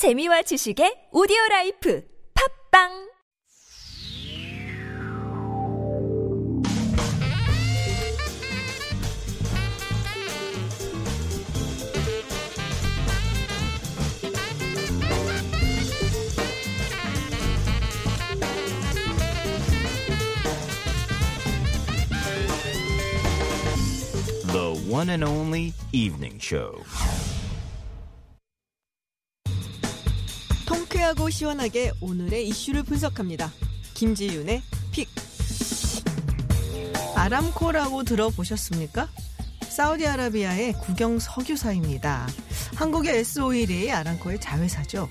재미와 지식의 오디오 라이프 팝빵 The one and only evening show. 통쾌하고 시원하게 오늘의 이슈를 분석합니다. 김지윤의 픽. 아람코라고 들어보셨습니까? 사우디아라비아의 국영 석유사입니다. 한국의 S-오일이 아람코의 자회사죠.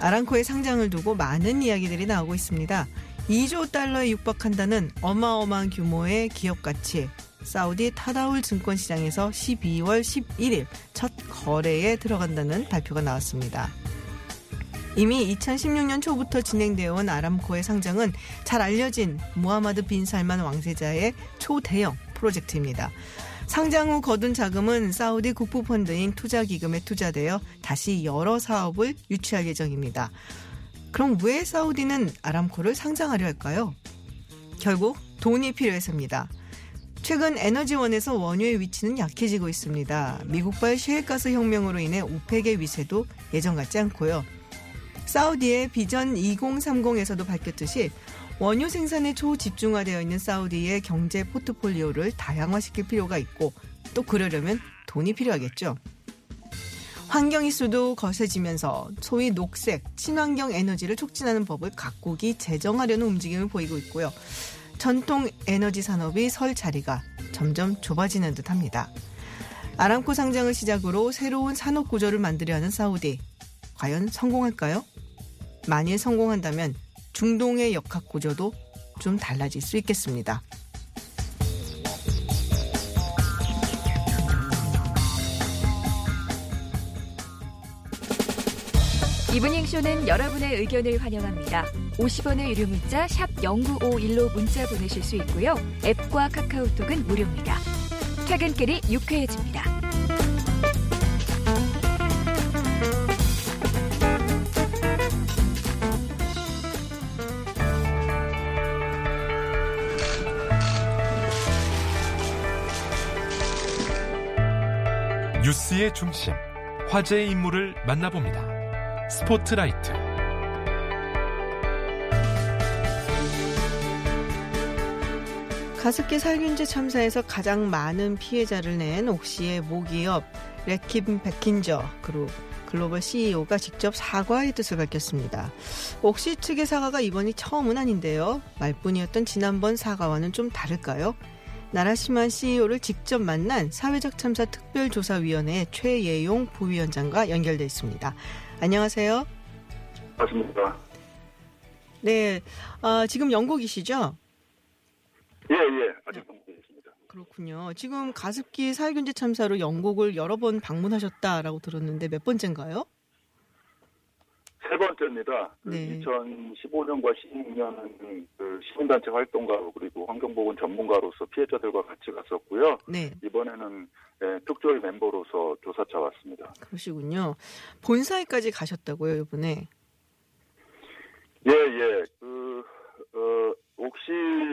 아람코의 상장을 두고 많은 이야기들이 나오고 있습니다. 2조 달러에 육박한다는 어마어마한 규모의 기업 가치. 사우디 타다울 증권 시장에서 12월 11일 첫 거래에 들어간다는 발표가 나왔습니다. 이미 2016년 초부터 진행되어 온 아람코의 상장은 잘 알려진 무하마드 빈 살만 왕세자의 초대형 프로젝트입니다. 상장 후 거둔 자금은 사우디 국부 펀드인 투자기금에 투자되어 다시 여러 사업을 유치할 예정입니다. 그럼 왜 사우디는 아람코를 상장하려 할까요? 결국 돈이 필요해서입니다. 최근 에너지원에서 원유의 위치는 약해지고 있습니다. 미국발 셰일가스 혁명으로 인해 오펙의 위세도 예전 같지 않고요. 사우디의 비전 2030에서도 밝혔듯이 원유 생산에 초집중화되어 있는 사우디의 경제 포트폴리오를 다양화시킬 필요가 있고 또 그러려면 돈이 필요하겠죠. 환경 이슈도 거세지면서 소위 녹색, 친환경 에너지를 촉진하는 법을 각국이 제정하려는 움직임을 보이고 있고요. 전통 에너지 산업이 설 자리가 점점 좁아지는 듯 합니다. 아람코 상장을 시작으로 새로운 산업 구조를 만들려 하는 사우디. 과연 성공할까요? 만일 성공한다면 중동의 역학 구조도 좀 달라질 수 있겠습니다. 이브닝 쇼는 여러분의 의견을 환영합니다. 50원의 유료 문자 샵 0951로 문자 보내실 수 있고요. 앱과 카카오톡은 무료입니다. 퇴근길이 유쾌해집니다. 뉴스의 중심, 화제의 인물을 만나봅니다. 스포트라이트. 가습기 살균제 참사에서 가장 많은 피해자를 낸 옥시의 모기업 레킴 백킨저 그룹 글로벌 CEO가 직접 사과의 뜻을 밝혔습니다. 옥시 측의 사과가 이번이 처음은 아닌데요. 말뿐이었던 지난번 사과와는 좀 다를까요? 나라시만 CEO를 직접 만난 사회적 참사 특별조사위원회 최예용 부위원장과 연결돼 있습니다. 안녕하세요. 맞습니다. 네, 아, 지금 영국이시죠? 예, 예. 아직 있습니다. 그렇군요. 지금 가습기 살균제 참사로 영국을 여러 번 방문하셨다라고 들었는데 몇 번째인가요? 세 번째입니다. 그 네. 2015년과 16년은 그 시민단체 활동가로 그리고 환경보건 전문가로서 피해자들과 같이 갔었고요. 네, 이번에는 예, 특조위 멤버로서 조사차 왔습니다. 그러시군요. 본사에까지 가셨다고요, 이번에? 예, 예. 그, 어, 옥시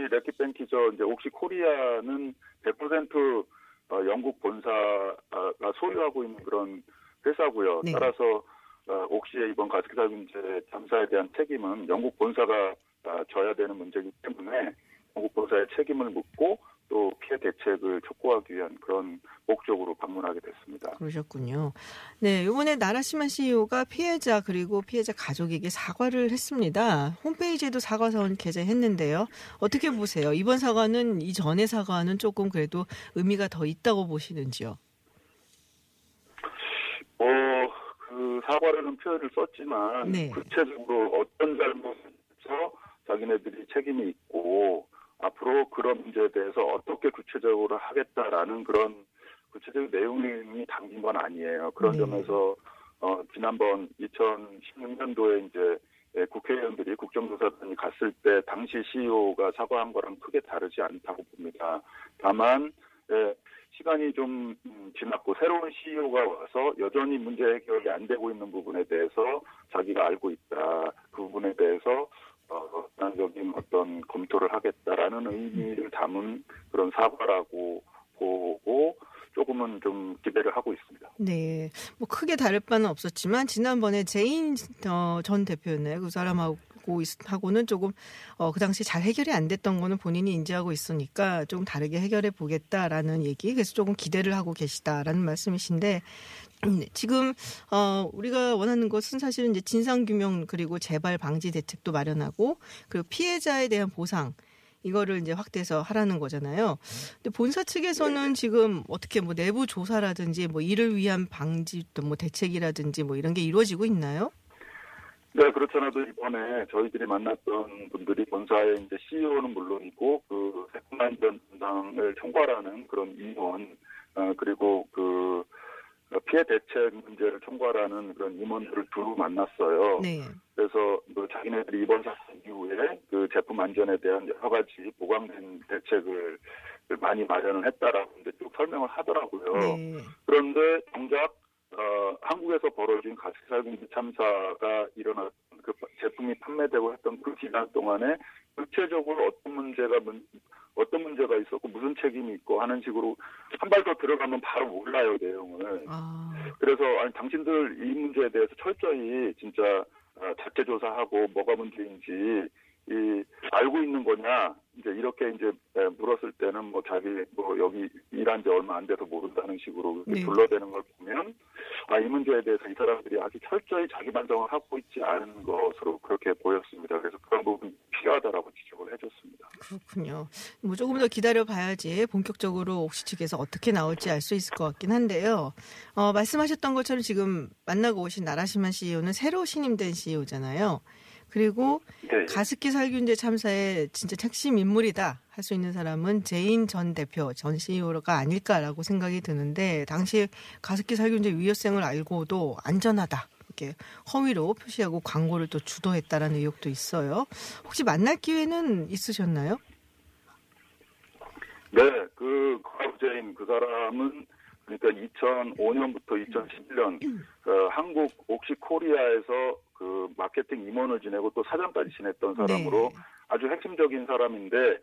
레키뱅키저, 이제 옥시 코리아는 100% 어, 영국 본사가 소유하고 있는 그런 회사고요. 네. 따라서 어, 옥시의 이번 가스기 살균제 참사에 대한 책임은 영국 본사가 아, 져야 되는 문제이기 때문에 영국 본사의 책임을 묻고 또 피해 대책을 촉구하기 위한 그런 목적으로 방문하게 됐습니다. 그러셨군요. 네, 이번에 나라시만 CEO가 피해자 그리고 피해자 가족에게 사과를 했습니다. 홈페이지에도 사과서는 게재했는데요. 어떻게 보세요? 이번 사과는 이전의 사과는 조금 그래도 의미가 더 있다고 보시는지요? 뭐, 그 사과라는 표현을 썼지만 네. 구체적으로 어떤 잘못에서 자기네들이 책임이 있고 앞으로 그런 문제에 대해서 어떻게 구체적으로 하겠다라는 그런 구체적인 내용이 담긴 건 아니에요. 그런 네. 점에서 어, 지난번 2016년도에 이제 예, 국회의원들이 국정조사단이 갔을 때 당시 CEO가 사과한 거랑 크게 다르지 않다고 봅니다. 다만 예, 시간이 좀 음, 지났고 새로운 CEO가 와서 여전히 문제 해결이 안 되고 있는 부분에 대해서 우리가 알고 있다. 그 부분에 대해서 어, 단적인 어떤 검토를 하겠다라는 의미를 담은 그런 사과라고 보고 조금은 좀 기대를 하고 있습니다. 네. 뭐 크게 다를 바는 없었지만 지난번에 제인 어, 전 대표였나요? 그 사람하고 있- 하고는 조금 어, 그 당시 잘 해결이 안 됐던 거는 본인이 인지하고 있으니까 조금 다르게 해결해 보겠다라는 얘기. 그래서 조금 기대를 하고 계시다라는 말씀이신데 음, 지금 어 우리가 원하는 것은 사실은 이제 진상 규명 그리고 재발 방지 대책도 마련하고 그리고 피해자에 대한 보상 이거를 이제 확대해서 하라는 거잖아요. 근데 본사 측에서는 지금 어떻게 뭐 내부 조사라든지 뭐 이를 위한 방지 또 뭐 대책이라든지 뭐 이런 게 이루어지고 있나요? 네, 그렇잖아도 이번에 저희들이 만났던 분들이 본사의 이제 CEO는 물론이고 그 세품안전 담당을 총괄하는 그런 임원 어, 그리고 그 피해 대책 문제를 총괄하는 그런 임원들을 두루 만났어요. 네. 그래서 그 자기네들이 이번 사건 이후에 그 제품 안전에 대한 여러 가지 보강된 대책을 많이 마련을 했다라고 이제 쭉 설명을 하더라고요. 네. 그런데 정작 어, 한국에서 벌어진 가스살균기 참사가 일어났 그 제품이 판매되고 했던 그 기간 동안에 구체적으로 어떤 문제가 문, 어떤 문제가 있었고 무슨 책임이 있고 하는 식으로 한 발 더 들어가면 바로 몰라요 내용을. 아, 그래서 아니 당신들 이 문제에 대해서 철저히 진짜 어, 자체 조사하고 뭐가 문제인지 이 알고 있는 거냐 이제 이렇게 이제 에, 물었을 때는 뭐 자기 뭐 여기 일한 지 얼마 안 돼서 모른다는 식으로 네. 둘러대는 걸 보면 아 이 문제에 대해서 이 사람들이 아주 철저히 자기 반성을 하고 있지 않은 것으로 그렇게 보였습니다. 그래서 그런 부분이 필요하다라고 지적을 해줬습니다. 그렇군요. 뭐 조금 더 기다려 봐야지 본격적으로 옥시 측에서 어떻게 나올지 알 수 있을 것 같긴 한데요. 어, 말씀하셨던 것처럼 지금 만나고 오신 나라시만 CEO는 새로 신임된 CEO잖아요. 그리고 네. 가습기 살균제 참사의 진짜 핵심 인물이다 할 수 있는 사람은 제인 전 대표 전 CEO가 아닐까라고 생각이 드는데 당시 가습기 살균제 위험성을 알고도 안전하다 이렇게 허위로 표시하고 광고를 또 주도했다라는 의혹도 있어요. 혹시 만날 기회는 있으셨나요? 네, 그 과부제인 그 사람은 그러니까 2005년부터 2011년 어, 한국 옥시 코리아에서 그 마케팅 임원을 지내고 또 사장까지 지냈던 사람으로 네. 아주 핵심적인 사람인데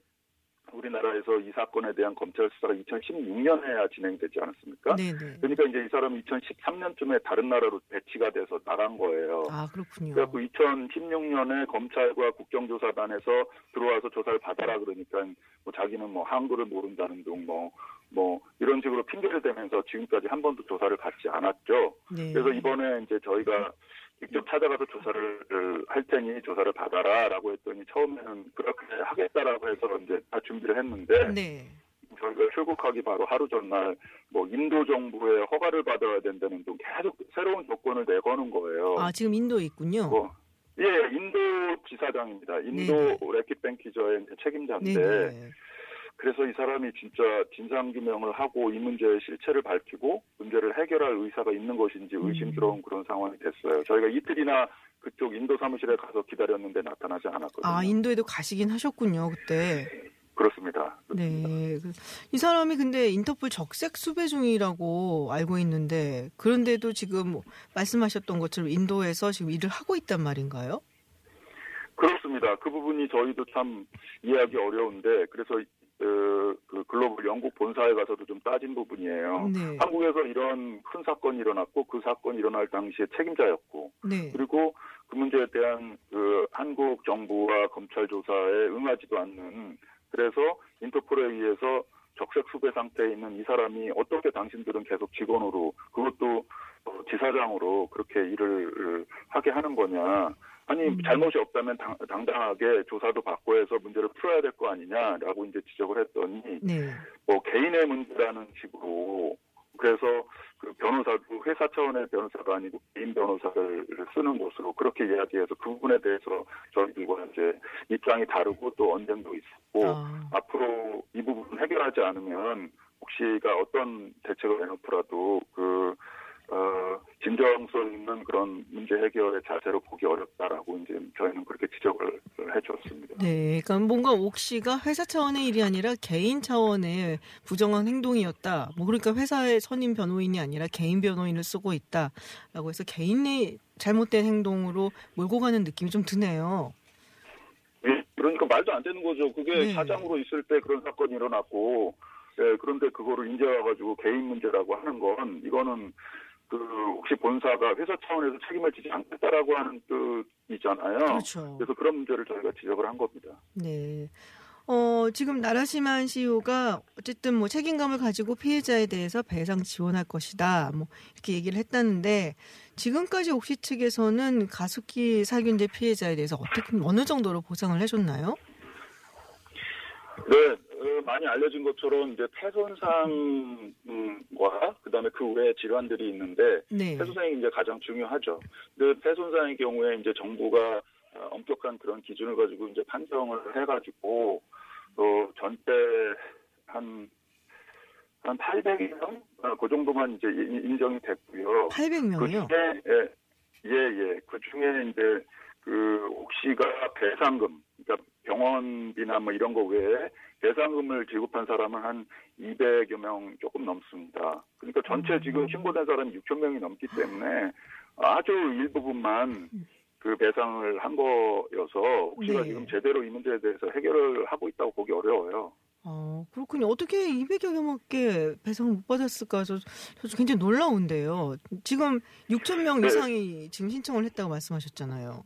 우리나라에서 이 사건에 대한 검찰 수사가 2016년에야 진행되지 않았습니까? 네네. 그러니까 이제 이 사람이 2013년쯤에 다른 나라로 배치가 돼서 나간 거예요. 아 그렇군요. 그래갖고 2016년에 검찰과 국정조사단에서 들어와서 조사를 받아라 그러니까 뭐 자기는 뭐 한글을 모른다는 둥뭐뭐 이런 식으로 핑계를 대면서 지금까지 한 번도 조사를 받지 않았죠. 네. 그래서 이번에 이제 저희가 직접 찾아가서 조사를 할 테니 조사를 받아라라고 했더니 처음에는 그렇게 하겠다라고 해서 이제 다 준비를 했는데 네. 저희가 출국하기 바로 하루 전날 뭐 인도 정부의 허가를 받아야 된다는 등 계속 새로운 조건을 내거는 거예요. 아 지금 인도에 있군요. 뭐, 예, 인도 지사장입니다. 인도 네네. 레킷뱅키저의 이제 책임자인데 네네. 그래서 이 사람이 진짜 진상규명을 하고 이 문제의 실체를 밝히고 문제를 해결할 의사가 있는 것인지 음. 의심스러운 그런 상황이 됐어요. 저희가 이틀이나 그쪽 인도 사무실에 가서 기다렸는데 나타나지 않았거든요. 아 인도에도 가시긴 하셨군요 그때. 그렇습니다. 네. 그- 이 사람이 근데 인터폴 적색 수배 중이라고 알고 있는데 그런데도 지금 말씀하셨던 것처럼 인도에서 지금 일을 하고 있단 말인가요? 그렇습니다. 그 부분이 저희도 참 이해하기 어려운데 그래서 그, 그 글로벌 영국 본사에 가서도 좀 따진 부분이에요. 네. 한국에서 이런 큰 사건이 일어났고 그 사건이 일어날 당시에 책임자였고 네. 그리고 그 문제에 대한 그 한국 정부와 검찰 조사에 응하지도 않는 그래서 인터폴에 의해서 적색 수배 상태에 있는 이 사람이 어떻게 당신들은 계속 직원으로 그것도 어, 지사장으로 그렇게 일을 하게 하는 거냐. 아니 음. 잘못이 없다면 당, 당당하게 조사도 받고 해서 문제를 풀어야 될 거 아니냐라고 이제 지적을 했더니 네. 뭐 개인의 문제라는 식으로 그래서 그 변호사도 회사 차원의 변호사가 아니고 개인 변호사를 쓰는 것으로 그렇게 이야기해서 그 부분에 대해서 저희들과 이제 입장이 다르고 또 언쟁도 있었고 아, 앞으로 이 부분 해결하지 않으면 혹시가 어떤 대책을 내놓더라도 그 어, 진정성 있는 그런 문제 해결의 자세로 보기 어렵다라고 이제 저희는 그렇게 지적을 해줬습니다. 네. 그러니까 뭔가 옥시가 회사 차원의 일이 아니라 개인 차원의 부정한 행동이었다. 뭐 그러니까 회사의 선임 변호인이 아니라 개인 변호인을 쓰고 있다라고 해서 개인의 잘못된 행동으로 몰고 가는 느낌이 좀 드네요. 예, 그러니까 말도 안 되는 거죠. 그게 네. 사장으로 있을 때 그런 사건이 일어났고, 예, 그런데 그거를 이제 와가지고 개인 문제라고 하는 건 이거는 그 혹시 본사가 회사 차원에서 책임을 지지 않겠다라고 하는 뜻이잖아요. 그렇죠. 그래서 그런 문제를 저희가 지적을 한 겁니다. 네. 어, 지금 나라시만 CEO가 어쨌든 뭐 책임감을 가지고 피해자에 대해서 배상 지원할 것이다. 뭐 이렇게 얘기를 했다는데 지금까지 옥시 측에서는 가습기 살균제 피해자에 대해서 어떻게 어느 정도로 보상을 해줬나요? 네, 어, 많이 알려진 것처럼 이제 폐손상과 그다음에 그 외에 질환들이 있는데 네. 폐손상이 이제 가장 중요하죠. 근데 폐손상의 경우에 이제 정부가 어, 엄격한 그런 기준을 가지고 이제 판정을 해가지고 어, 전체 한, 한 800명? 어, 그 정도만 이제 인- 인정이 됐고요. 그 800명이요. 중에, 예, 예, 예. 그 중에 이제 그 옥시가 배상금, 그러니까 병원비나 뭐 이런 거 외에 배상금을 지급한 사람은 한 200여 명 조금 넘습니다. 그러니까 전체 음. 지금 신고된 사람이 6천 명이 넘기 때문에 아주 일부분만 그 배상을 한 거여서 옥시가 네. 지금 제대로 이 문제에 대해서 해결을 하고 있다고 보기 어려워요. 어, 그렇군요. 어떻게 200여 명밖에 배상을 못 받았을까? 저, 저 굉장히 놀라운데요. 지금 6천 명 네. 이상이 지금 신청을 했다고 말씀하셨잖아요.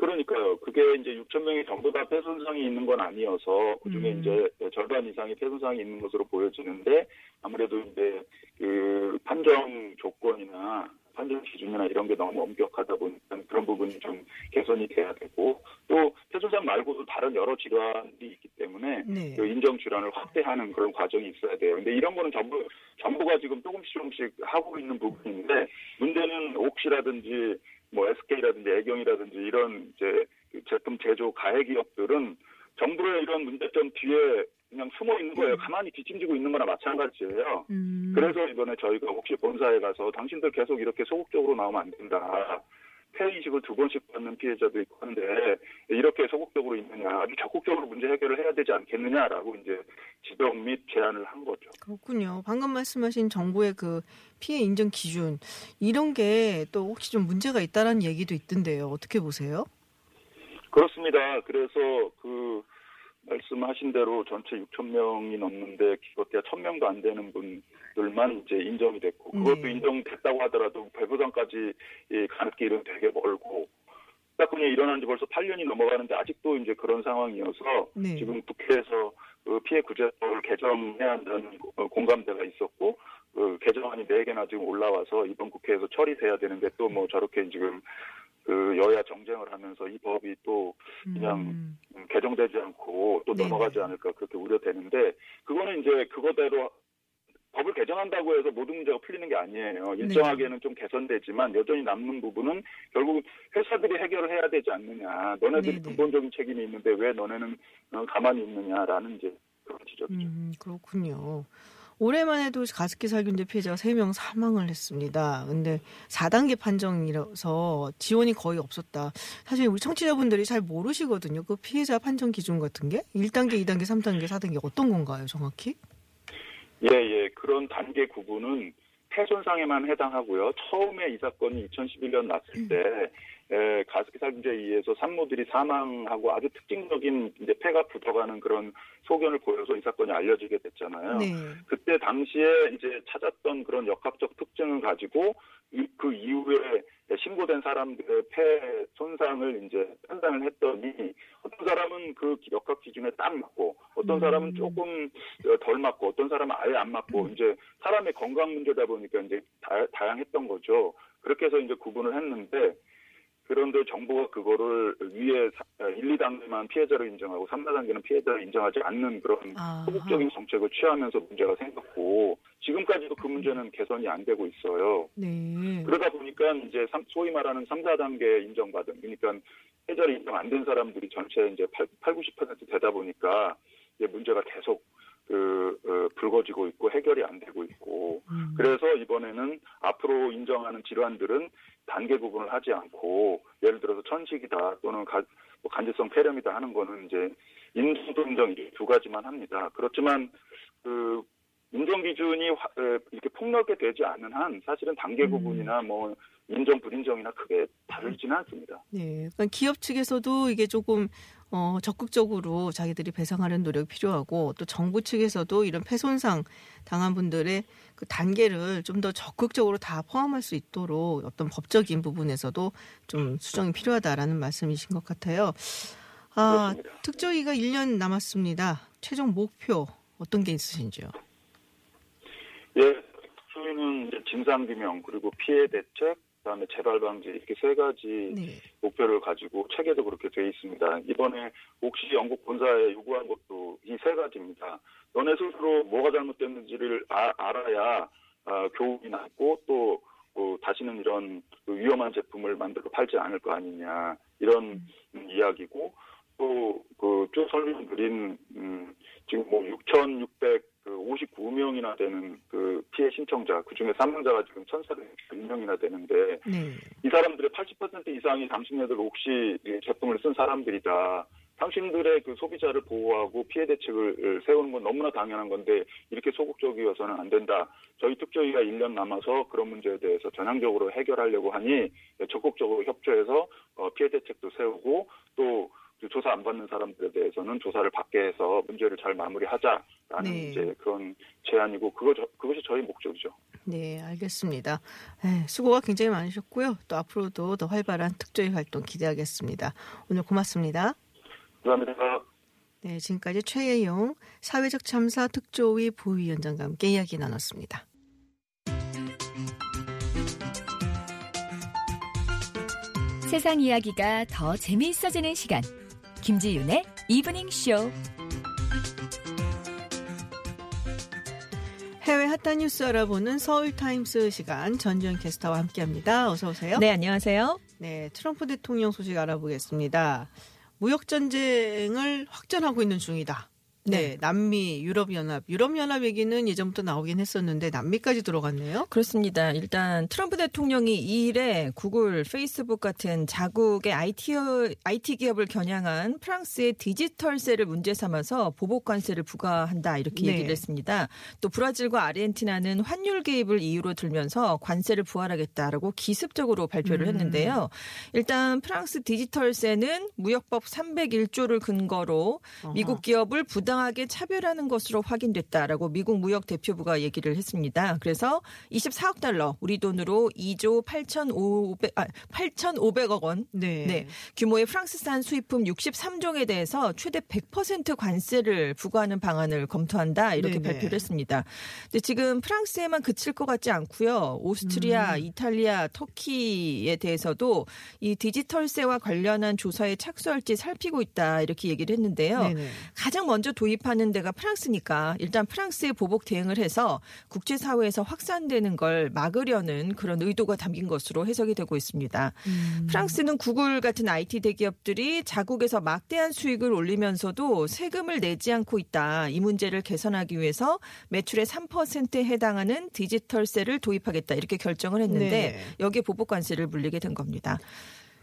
그러니까요. 그게 이제 6천 명이 전부 다 폐손상이 있는 건 아니어서 그 중에 음. 이제 절반 이상이 폐손상이 있는 것으로 보여지는데 아무래도 이제 그 판정 조건이나 판정 기준이나 이런 게 너무 엄격하다 보니까 그런 부분이 좀 개선이 돼야 되고 또 폐손상 말고도 다른 여러 질환이 있기 때문에 네. 그 인정 질환을 확대하는 그런 과정이 있어야 돼요. 근데 이런 거는 전부 정부가 지금 조금씩 조금씩 하고 있는 부분인데 문제는 옥시라든지 뭐 SK라든지 애경이라든지 이런 이제 그 제품 제조 가해 기업들은 정부의 이런 문제점 뒤에 그냥 숨어 있는 거예요. 가만히 뒷짐지고 있는 거나 마찬가지예요. 음. 그래서 이번에 저희가 혹시 본사에 가서 당신들 계속 이렇게 소극적으로 나오면 안 된다. 폐이식을 두 번씩 받는 피해자도 있고 한데 이렇게 소극적으로 있느냐 아주 적극적으로 문제 해결을 해야 되지 않겠느냐라고 이제 지적 및 제안을 한 거죠. 그렇군요. 방금 말씀하신 정부의 그 피해 인정 기준 이런 게 또 혹시 좀 문제가 있다라는 얘기도 있던데요. 어떻게 보세요? 그렇습니다. 그래서 그 말씀하신 대로 전체 6천 명이 넘는데 기껏해야 1천 명도 안 되는 분들만 이제 인정이 됐고 그것도 네. 인정됐다고 하더라도 배부상까지 이 가는 길은 되게 멀고 사건이 일어난 지 벌써 8년이 넘어가는데 아직도 이제 그런 상황이어서 네. 지금 국회에서 그 피해 구제법을 개정해야 한다는 어, 공감대가 있었고 그 개정안이 4개나 지금 올라와서 이번 국회에서 처리돼야 되는데 또 뭐 저렇게 지금 그 여야 정쟁을 하면서 이 법이 또 그냥 음. 음, 개정되지 않고 또. 넘어가지 않을까 그렇게 우려되는데 그거는 이제 그거대로 법을 개정한다고 해서 모든 문제가 풀리는 게 아니에요. 네. 일정하게는 좀 개선되지만 여전히 남는 부분은 결국 회사들이 해결을 해야 되지 않느냐. 너네들이 네네. 근본적인 책임이 있는데 왜 너네는 어, 가만히 있느냐라는 이제 그런 지적이죠. 음, 그렇군요. 올해만 해도 가습기 살균제 피해자가 3명 사망을 했습니다. 근데 4단계 판정이라서 지원이 거의 없었다. 사실 우리 청취자분들이 잘 모르시거든요. 그 피해자 판정 기준 같은 게 1단계, 2단계, 3단계, 4단계 어떤 건가요, 정확히? 예, 예. 그런 단계 구분은 폐손상에만 해당하고요. 처음에 이 사건이 2011년 났을 때 에, 가습기 살균제에 의해서 산모들이 사망하고 아주 특징적인 이제 폐가 굳어가는 그런 소견을 보여서 이 사건이 알려지게 됐잖아요. 네. 그때 당시에 이제 찾았던 그런 역학적 특징을 가지고 이- 그 이후에 신고된 사람들의 폐 손상을 이제 판단을 했더니 어떤 사람은 그 역학 기준에 딱 맞고 어떤 음. 사람은 조금 덜 맞고 어떤 사람은 아예 안 맞고 이제 사람의 건강 문제다 보니까 이제 다, 다양했던 거죠. 그렇게 해서 이제 구분을 했는데 그런데 정부가 그거를 위에 1, 2단계만 피해자로 인정하고 3, 4단계는 피해자로 인정하지 않는 그런 아하. 소극적인 정책을 취하면서 문제가 생겼고 지금까지도 그 문제는 개선이 안 되고 있어요. 네. 그러다 보니까 이제 삼- 소위 말하는 3, 4단계 인정받은 그러니까 해결이 인정 안 된 사람들이 전체 이제 8, 8 90% 되다 보니까 이제 문제가 계속 그 어, 불거지고 있고 해결이 안 되고 있고 음. 그래서 이번에는 앞으로 인정하는 질환들은 단계 구분을 하지 않고 예를 들어서 천식이다 또는 가- 뭐 간질성 폐렴이다 하는 거는 이제 인정도 인정 이두 가지만 합니다. 그렇지만 그 인정 기준이 화- 에, 이렇게 폭넓게 되지 않는 한 사실은 단계 음. 구분이나 뭐 인정 불인정이나 크게 다르지는 않습니다. 네. 그러니까 기업 측에서도 이게 조금 어, 적극적으로 자기들이 배상하는 노력이 필요하고 또 정부 측에서도 이런 폐손상 당한 분들의 그 단계를 좀 더 적극적으로 다 포함할 수 있도록 어떤 법적인 부분에서도 좀 수정이 필요하다라는 말씀이신 것 같아요. 아, 그렇습니다. 특조위가 1년 남았습니다. 최종 목표 어떤 게 있으신지요? 예, 이제 진상규명 그리고 피해 대책, 그다음에 재발 방지 이렇게 세 가지 네. 목표를 가지고 책에도 그렇게 돼 있습니다. 이번에 혹시 영국 본사에 요구한 것도 이 세 가지입니다. 너네 스스로 뭐가 잘못됐는지를 아- 알아야 아, 교훈이 나고 또 어, 다시는 이런 그 위험한 제품을 만들어 팔지 않을 거 아니냐 이런 음, 이야기고 또그쭉 설명 드린 음, 지금 뭐 6,659명이나 되는 그 피해 신청자 그 중에 사망자가 지금 1,400명이나 되는데 네. 이 사람들의 80% 이상이 당신네들 혹시 이 제품을 쓴 사람들이다. 당신들의 그 소비자를 보호하고 피해 대책을 세우는 건 너무나 당연한 건데 이렇게 소극적이어서는 안 된다. 저희 특조위가 1년 남아서 그런 문제에 대해서 전향적으로 해결하려고 하니 적극적으로 협조해서 어, 피해 대책도 세우고 또그 조사 안 받는 사람들에 대해서는 조사를 받게 해서 문제를 잘 마무리하자 라는 네. 이제 그런 제안이고 그거 저- 그것이 저희 목적이죠. 네, 알겠습니다. 네, 수고가 굉장히 많으셨고요. 또 앞으로도 더 활발한 특조위 활동 기대하겠습니다. 오늘 고맙습니다. 감사합니다. 네, 지금까지 최예용 사회적 참사 특조위 부위원장과 함께 이야기 나눴습니다. 세상 이야기가 더 재미있어지는 시간. 김지윤의 이브닝 쇼. 해외 핫한 뉴스 알아보는 서울타임스 시간 전주현 캐스터와 함께합니다. 어서 오세요. 네, 안녕하세요. 네, 트럼프 대통령 소식 알아보겠습니다. 무역 전쟁을 확전하고 있는 중이다. 네, 네. 남미, 유럽연합, 유럽연합 얘기는 예전부터 나오긴 했었는데 남미까지 들어갔네요. 그렇습니다. 일단 트럼프 대통령이 이 일에 구글, 페이스북 같은 자국의 IT, IT 기업을 겨냥한 프랑스의 디지털세를 문제 삼아서 보복 관세를 부과한다 이렇게 네. 얘기를 했습니다. 또 브라질과 아르헨티나는 환율 개입을 이유로 들면서 관세를 부활하겠다라고 기습적으로 발표를 음. 했는데요. 일단 프랑스 디지털세는 무역법 301조를 근거로 미국 기업을 부당 하게 차별하는 것으로 확인됐다라고 미국 무역 대표부가 얘기를 했습니다. 그래서 24억 달러, 우리 돈으로 2조 8,500, 아, 8,500억 원. 네. 네. 규모의 프랑스산 수입품 63종에 대해서 최대 100% 관세를 부과하는 방안을 검토한다. 이렇게 네네. 발표를 했습니다. 근데 지금 프랑스에만 그칠 것 같지 않고요. 오스트리아, 음. 이탈리아, 터키에 대해서도 이 디지털세와 관련한 조사에 착수할지 살피고 있다. 이렇게 얘기를 했는데요. 네네. 가장 먼저 도입하는 데가 프랑스니까 일단 프랑스에 보복 대응을 해서 국제사회에서 확산되는 걸 막으려는 그런 의도가 담긴 것으로 해석이 되고 있습니다. 음. 프랑스는 구글 같은 IT 대기업들이 자국에서 막대한 수익을 올리면서도 세금을 내지 않고 있다. 이 문제를 개선하기 위해서 매출의 3%에 해당하는 디지털세를 도입하겠다. 이렇게 결정을 했는데 네. 여기에 보복 관세를 물리게 된 겁니다.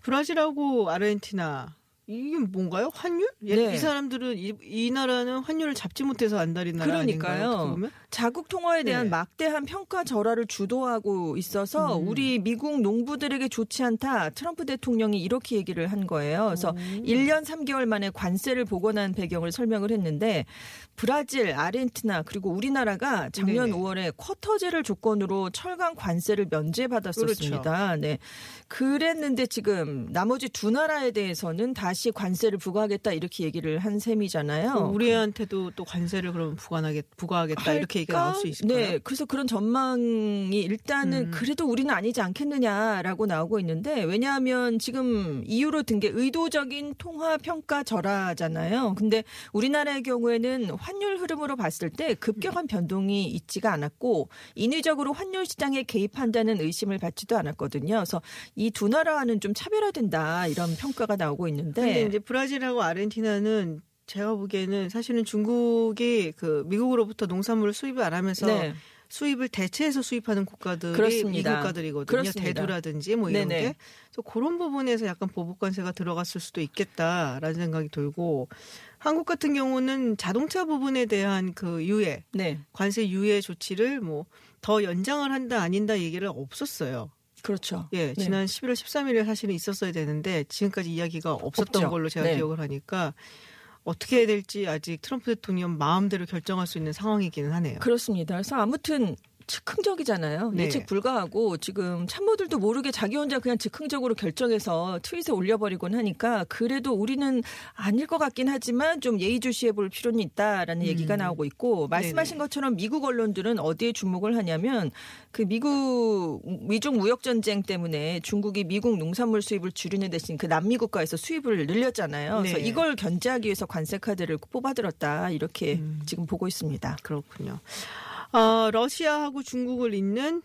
브라질하고 아르헨티나 이게 뭔가요? 환율? 예, 네. 이 사람들은 이, 이 나라는 환율을 잡지 못해서 안달인 나라 그러니까요. 자국 통화에 대한 네. 막대한 평가 절하를 주도하고 있어서 음. 우리 미국 농부들에게 좋지 않다. 트럼프 대통령이 이렇게 얘기를 한 거예요. 그래서 오. 1년 3개월 만에 관세를 복원한 배경을 설명을 했는데 브라질, 아르헨티나 그리고 우리나라가 작년 네네. 5월에 쿼터제를 조건으로 철강 관세를 면제받았었습니다. 그렇죠. 네. 그랬는데 지금 나머지 두 나라에 대해서는 다시 관세를 부과하겠다 이렇게 얘기를 한 셈이잖아요. 또 우리한테도 또 관세를 그럼 부과하겠, 부과하겠다 이렇게 얘기가 나올 수 있을까요? 네, 그래서 그런 전망이 일단은 음. 그래도 우리는 아니지 않겠느냐라고 나오고 있는데 왜냐하면 지금 이유로 든 게 의도적인 통화 평가 절하잖아요. 근데 우리나라의 경우에는 환율 흐름으로 봤을 때 급격한 변동이 있지가 않았고 인위적으로 환율 시장에 개입한다는 의심을 받지도 않았거든요. 그래서 이 두 나라와는 좀 차별화된다 이런 평가가 나오고 있는데 근데 이제 브라질하고 아르헨티나는 제가 보기에는 사실은 중국이 그 미국으로부터 농산물을 수입을 안 하면서 네. 수입을 대체해서 수입하는 국가들이 그렇습니다. 이 국가들이거든요. 그렇습니다. 대두라든지 뭐 이런 네네. 게. 그래서 그런 부분에서 약간 보복 관세가 들어갔을 수도 있겠다라는 생각이 들고 한국 같은 경우는 자동차 부분에 대한 그 유예, 네. 관세 유예 조치를 뭐 더 연장을 한다 아닌다 얘기를 없었어요. 그렇죠. 예, 네. 지난 11월 13일에 사실은 있었어야 되는데 지금까지 이야기가 없었던 없죠. 걸로 제가 네. 기억을 하니까 어떻게 해야 될지 아직 트럼프 대통령 마음대로 결정할 수 있는 상황이기는 하네요. 그렇습니다. 그래서 아무튼 즉흥적이잖아요. 네. 예측 불가하고 지금 참모들도 모르게 자기 혼자 그냥 즉흥적으로 결정해서 트윗에 올려버리곤 하니까 그래도 우리는 아닐 것 같긴 하지만 좀 예의주시해 볼 필요는 있다라는 얘기가 나오고 있고 말씀하신 음. 것처럼 미국 언론들은 어디에 주목을 하냐면 그 미국 미중 무역 전쟁 때문에 중국이 미국 농산물 수입을 줄이는 대신 그 남미 국가에서 수입을 늘렸잖아요. 그래서 네. 이걸 견제하기 위해서 관세 카드를 뽑아들었다 이렇게 음. 지금 보고 있습니다. 그렇군요. 어, 러시아하고 중국을 잇는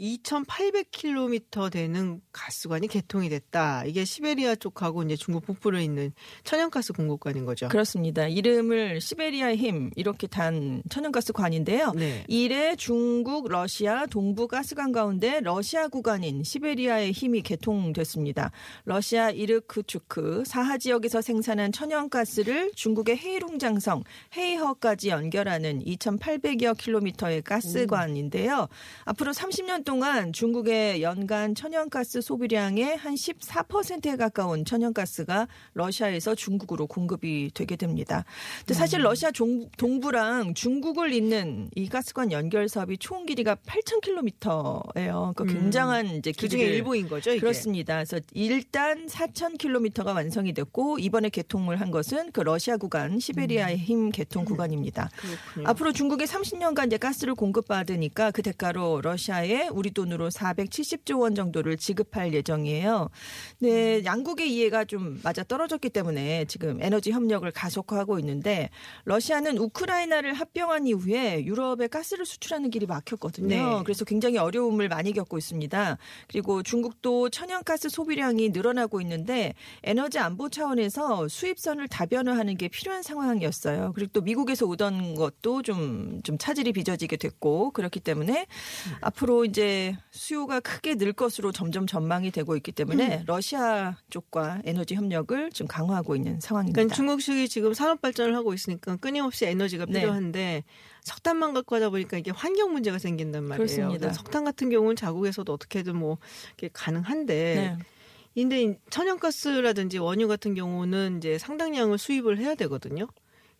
2,800km 되는 가스관이 개통이 됐다. 이게 시베리아 쪽하고 이제 중국 북부를 잇는 천연가스 공급관인 거죠. 그렇습니다. 이름을 시베리아의 힘 이렇게 단 천연가스 관인데요. 네. 이래 중국, 러시아 동부 가스관 가운데 러시아 구간인 시베리아의 힘이 개통됐습니다. 러시아 이르크추크 사하 지역에서 생산한 천연가스를 중국의 헤이룽장성, 헤이허까지 연결하는 2,800여 킬로미터의 가스관인데요. 앞으로 30년 동안 중국의 연간 천연가스 소비량의 한 14%에 가까운 천연가스가 러시아에서 중국으로 공급이 되게 됩니다. 근데 사실 러시아 종- 동부랑 중국을 잇는 이 가스관 연결 사업이 총 길이가 8,000km예요. 그러니까 굉장한 이제 그 중에 길이를 일부인 거죠, 이게. 그렇습니다. 그래서 일단 4,000km가 완성이 됐고 이번에 개통을 한 것은 그 러시아 구간 시베리아의 힘 개통 구간입니다. 그렇군요. 앞으로 중국에 30년간 이제 가스를 공급받으니까 그 대가로 러시아에 우리 돈으로 470조 원 정도를 지급할 예정이에요. 네, 양국의 이해가 좀 맞아 떨어졌기 때문에 지금 에너지 협력을 가속화하고 있는데 러시아는 우크라이나를 합병한 이후에 유럽에 가스를 수출하는 길이 막혔거든요. 네. 그래서 굉장히 어려움을 많이 겪고 있습니다. 그리고 중국도 천연가스 소비량이 늘어나고 있는데 에너지 안보 차원에서 수입선을 다변화하는 게 필요한 상황이었어요. 그리고 또 미국에서 오던 것도 좀, 좀 차질이 빚어지게 됐고 그렇기 때문에 앞으로 이제 수요가 크게 늘 것으로 점점 전망이 되고 있기 때문에 러시아 쪽과 에너지 협력을 좀 강화하고 있는 상황입니다. 그러니까 중국식이 지금 산업 발전을 하고 있으니까 끊임없이 에너지가 네. 필요한데 석탄만 갖고 하다 보니까 이게 환경 문제가 생긴단 말이에요. 그렇습니다. 석탄 같은 경우는 자국에서도 어떻게든 뭐 이게 가능한데 네. 근데 이 천연가스라든지 원유 같은 경우는 이제 상당량을 수입을 해야 되거든요.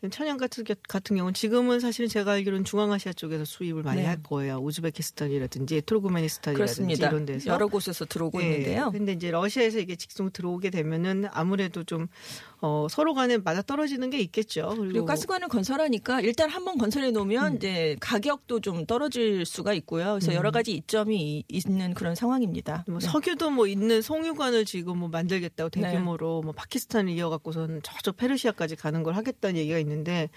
천연가스 같은 경우는 지금은 사실은 제가 알기로는 중앙아시아 쪽에서 수입을 많이 네. 할 거예요. 우즈베키스탄이라든지 투르크메니스탄이라든지. 이런 데서 여러 곳에서 들어오고 예. 있는데요. 근데 이제 러시아에서 이게 직송 들어오게 되면은 아무래도 좀 어, 서로 간에 맞아 떨어지는 게 있겠죠. 그리고 가스관을 건설하니까 일단 한번 건설해 놓으면 음. 이제 가격도 좀 떨어질 수가 있고요. 그래서 여러 가지 이점이 있는 그런 상황입니다. 뭐 네. 석유도 뭐 있는 송유관을 지금 뭐 만들겠다고 네. 대규모로 뭐 파키스탄을 이어갖고선 저쪽 페르시아까지 가는 걸 하겠다는 얘기가 있는데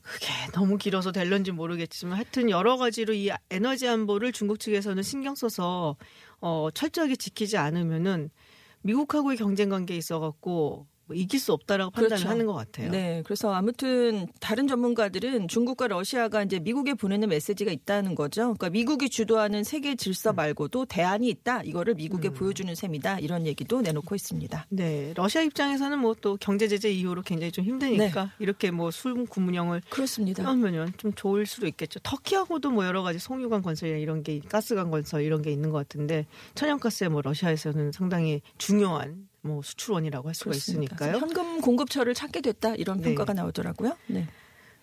그게 너무 길어서 될런지 모르겠지만 하여튼 여러 가지로 이 에너지 안보를 중국 측에서는 신경 써서 어 철저하게 지키지 않으면은 미국하고의 경쟁 관계에 있어갖고 뭐 이길 수 없다라고 판단을 그렇죠. 하는 것 같아요. 네, 그래서 아무튼 다른 전문가들은 중국과 러시아가 이제 미국에 보내는 메시지가 있다는 거죠. 그러니까 미국이 주도하는 세계 음. 질서 말고도 대안이 있다. 이거를 미국에 보여주는 셈이다. 이런 얘기도 내놓고 있습니다. 네, 러시아 입장에서는 뭐 또 경제 제재 이후로 굉장히 좀 힘드니까 네. 이렇게 뭐 술구문형을 그렇습니다. 하면 좀 좋을 수도 있겠죠. 터키하고도 뭐 여러 가지 송유관 건설이나 이런 게 가스관 건설 이런 게 있는 것 같은데 천연가스에 뭐 러시아에서는 상당히 중요한 뭐 수출원이라고 할 수가 그렇습니다. 있으니까요. 현금 공급처를 찾게 됐다. 이런 네. 평가가 나오더라고요. 네.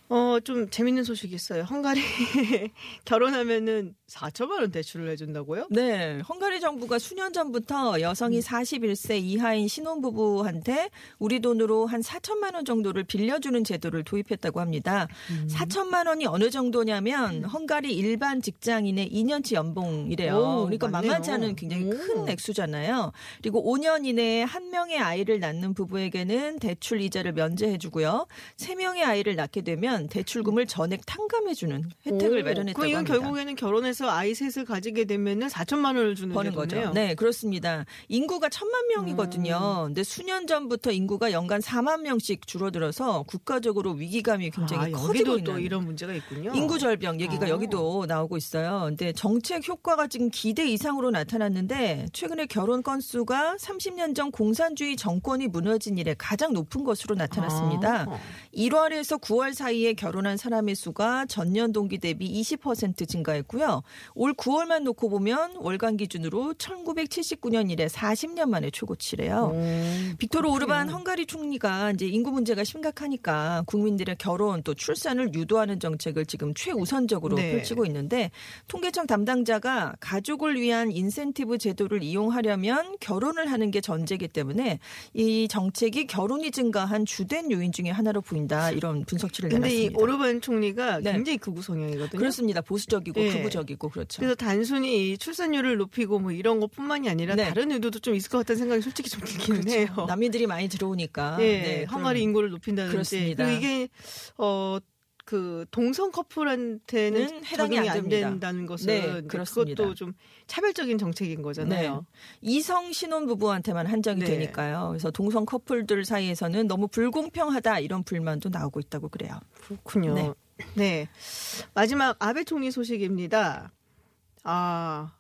어, 좀 재밌는 소식이 있어요. 헝가리 결혼하면은 4천만 원 대출을 해준다고요? 네, 헝가리 정부가 수년 전부터 음. 여성이 41세 이하인 신혼부부한테 우리 돈으로 한 4천만 원 정도를 빌려주는 제도를 도입했다고 합니다. 음. 4천만 원이 어느 정도냐면 헝가리 일반 직장인의 2년치 연봉이래요. 오, 그러니까 맞네요. 만만치 않은 굉장히 오. 큰 액수잖아요. 그리고 5년 이내에 한 명의 아이를 낳는 부부에게는 대출 이자를 면제해주고요. 3명의 아이를 낳게 되면 대출금을 전액 탕감해주는 혜택을 오, 마련했다고 그럼 이건 합니다. 결국에는 결혼해서 아이 셋을 가지게 되면은 4천만 원을 주는 버는. 거죠. 네, 그렇습니다. 인구가 천만 명이거든요. 근데 수년 전부터 인구가 연간 4만 명씩 줄어들어서 국가적으로 위기감이 굉장히 아, 커지고 있는 또 이런 문제가 있군요. 인구 절벽 얘기가 어. 여기도 나오고 있어요. 근데 정책 효과가 지금 기대 이상으로 나타났는데 최근에 결혼 건수가 30년 전 공산주의 정권이 무너진 이래 가장 높은 것으로 나타났습니다. 아. 1월에서 9월 사이에 사이에 결혼한 사람의 수가 전년 동기 대비 20% 증가했고요. 올 9월만 놓고 보면 월간 기준으로 1979년 이래 40년 만에 최고치래요. 음. 빅토르 오르반 헝가리 총리가 이제 인구 문제가 심각하니까 국민들의 결혼 또 출산을 유도하는 정책을 지금 최우선적으로 네. 펼치고 있는데 통계청 담당자가 가족을 위한 인센티브 제도를 이용하려면 결혼을 하는 게 전제이기 때문에 이 정책이 결혼이 증가한 주된 요인 중에 하나로 보인다 이런 분석치를 내놨습니다. 오르반 총리가 네. 굉장히 극우 성향이거든요. 그렇습니다. 보수적이고 예. 극우적이고 그렇죠. 그래서 단순히 이 출산율을 높이고 뭐 이런 것뿐만이 아니라 네. 다른 의도도 좀 있을 것 같다는 생각이 솔직히 좀 들기는 그렇죠. 해요. 남미들이 많이 들어오니까 예, 네, 헝가리 인구를 높인다든지 그렇습니다. 이게 어. 그 동성 커플한테는 는 해당이 안 안. 된다는 것은 네, 그렇습니다. 그것도 좀 차별적인 정책인 거잖아요. 이성 신혼 부부한테만 한정이 네. 되니까요. 그래서 동성 커플들 사이에서는 너무 불공평하다 이런 불만도 나오고 있다고 그래요. 그렇군요. 네. 네. 마지막 아베 총리 소식입니다. 아,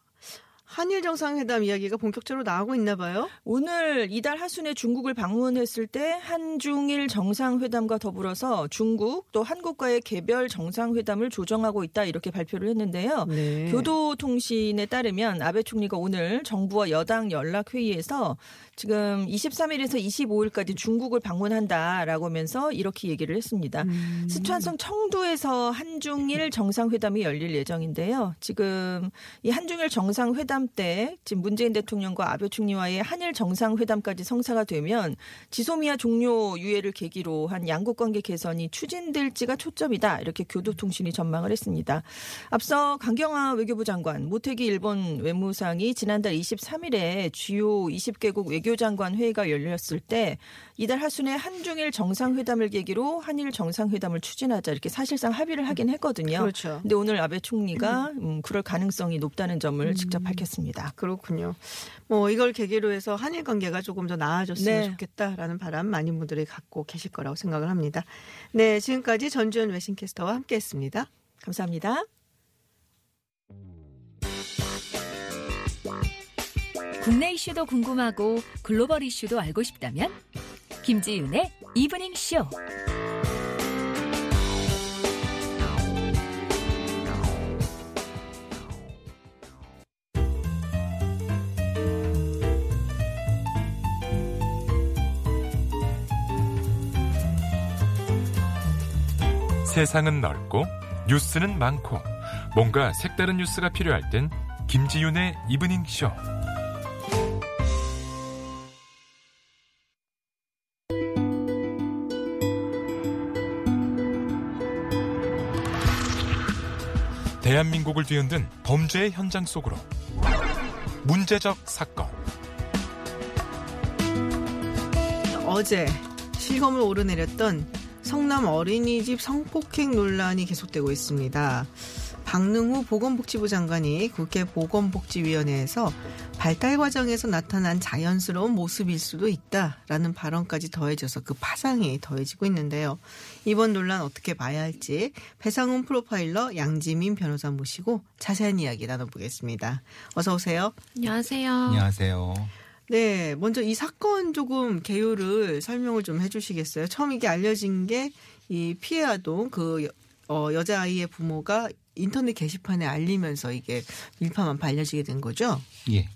한일 정상회담 이야기가 본격적으로 나오고 있나 봐요. 오늘 이달 하순에 중국을 방문했을 때 한중일 정상회담과 더불어서 중국 또 한국과의 개별 정상회담을 조정하고 있다 이렇게 발표를 했는데요. 네. 교도통신에 따르면 아베 총리가 오늘 정부와 여당 연락회의에서 지금 23일에서 25일까지 중국을 방문한다라고 하면서 이렇게 얘기를 했습니다. 음. 스촨성 청두에서 한중일 정상회담이 열릴 예정인데요. 지금 이 한중일 정상회담 때 지금 문재인 대통령과 아베 총리와의 한일 정상회담까지 성사가 되면 지소미아 종료 유예를 계기로 한 양국 관계 개선이 추진될지가 초점이다. 이렇게 교도통신이 전망을 했습니다. 앞서 강경화 외교부 장관, 모태기 일본 외무상이 지난달 23일에 주요 20개국 외교 장관 회의가 열렸을 때 이달 하순에 한중일 정상회담을 계기로 한일 정상회담을 추진하자 이렇게 사실상 합의를 하긴 했거든요. 그렇죠. 근데 오늘 아베 총리가 음, 그럴 가능성이 높다는 점을 음. 직접 밝혔습니다. 그렇군요. 뭐 이걸 계기로 해서 한일 관계가 조금 더 나아졌으면 네. 좋겠다라는 바람 많은 분들이 갖고 계실 거라고 생각을 합니다. 네, 지금까지 전주현 외신캐스터와 함께했습니다. 감사합니다. 국내 이슈도 궁금하고 글로벌 이슈도 알고 싶다면 김지윤의 이브닝 쇼. 세상은 넓고 뉴스는 많고 뭔가 색다른 뉴스가 필요할 땐 김지윤의 이브닝 쇼. 대한민국을 뒤흔든 범죄의 현장 속으로 문제적 사건 어제 실검을 오르내렸던 성남 어린이집 성폭행 논란이 계속되고 있습니다. 박능후 보건복지부 장관이 국회 보건복지위원회에서 발달 과정에서 나타난 자연스러운 모습일 수도 있다라는 발언까지 더해져서 그 파장이 더해지고 있는데요. 이번 논란 어떻게 봐야 할지 배상훈 프로파일러 양지민 변호사 모시고 자세한 이야기 나눠보겠습니다. 어서 오세요. 안녕하세요. 안녕하세요. 네, 먼저 이 사건 조금 개요를 설명을 좀 해주시겠어요? 처음 이게 알려진 게 이 피해 아동 그 여, 어, 여자아이의 부모가 인터넷 게시판에 알리면서 이게 밀파만 알려지게 된 거죠? 예.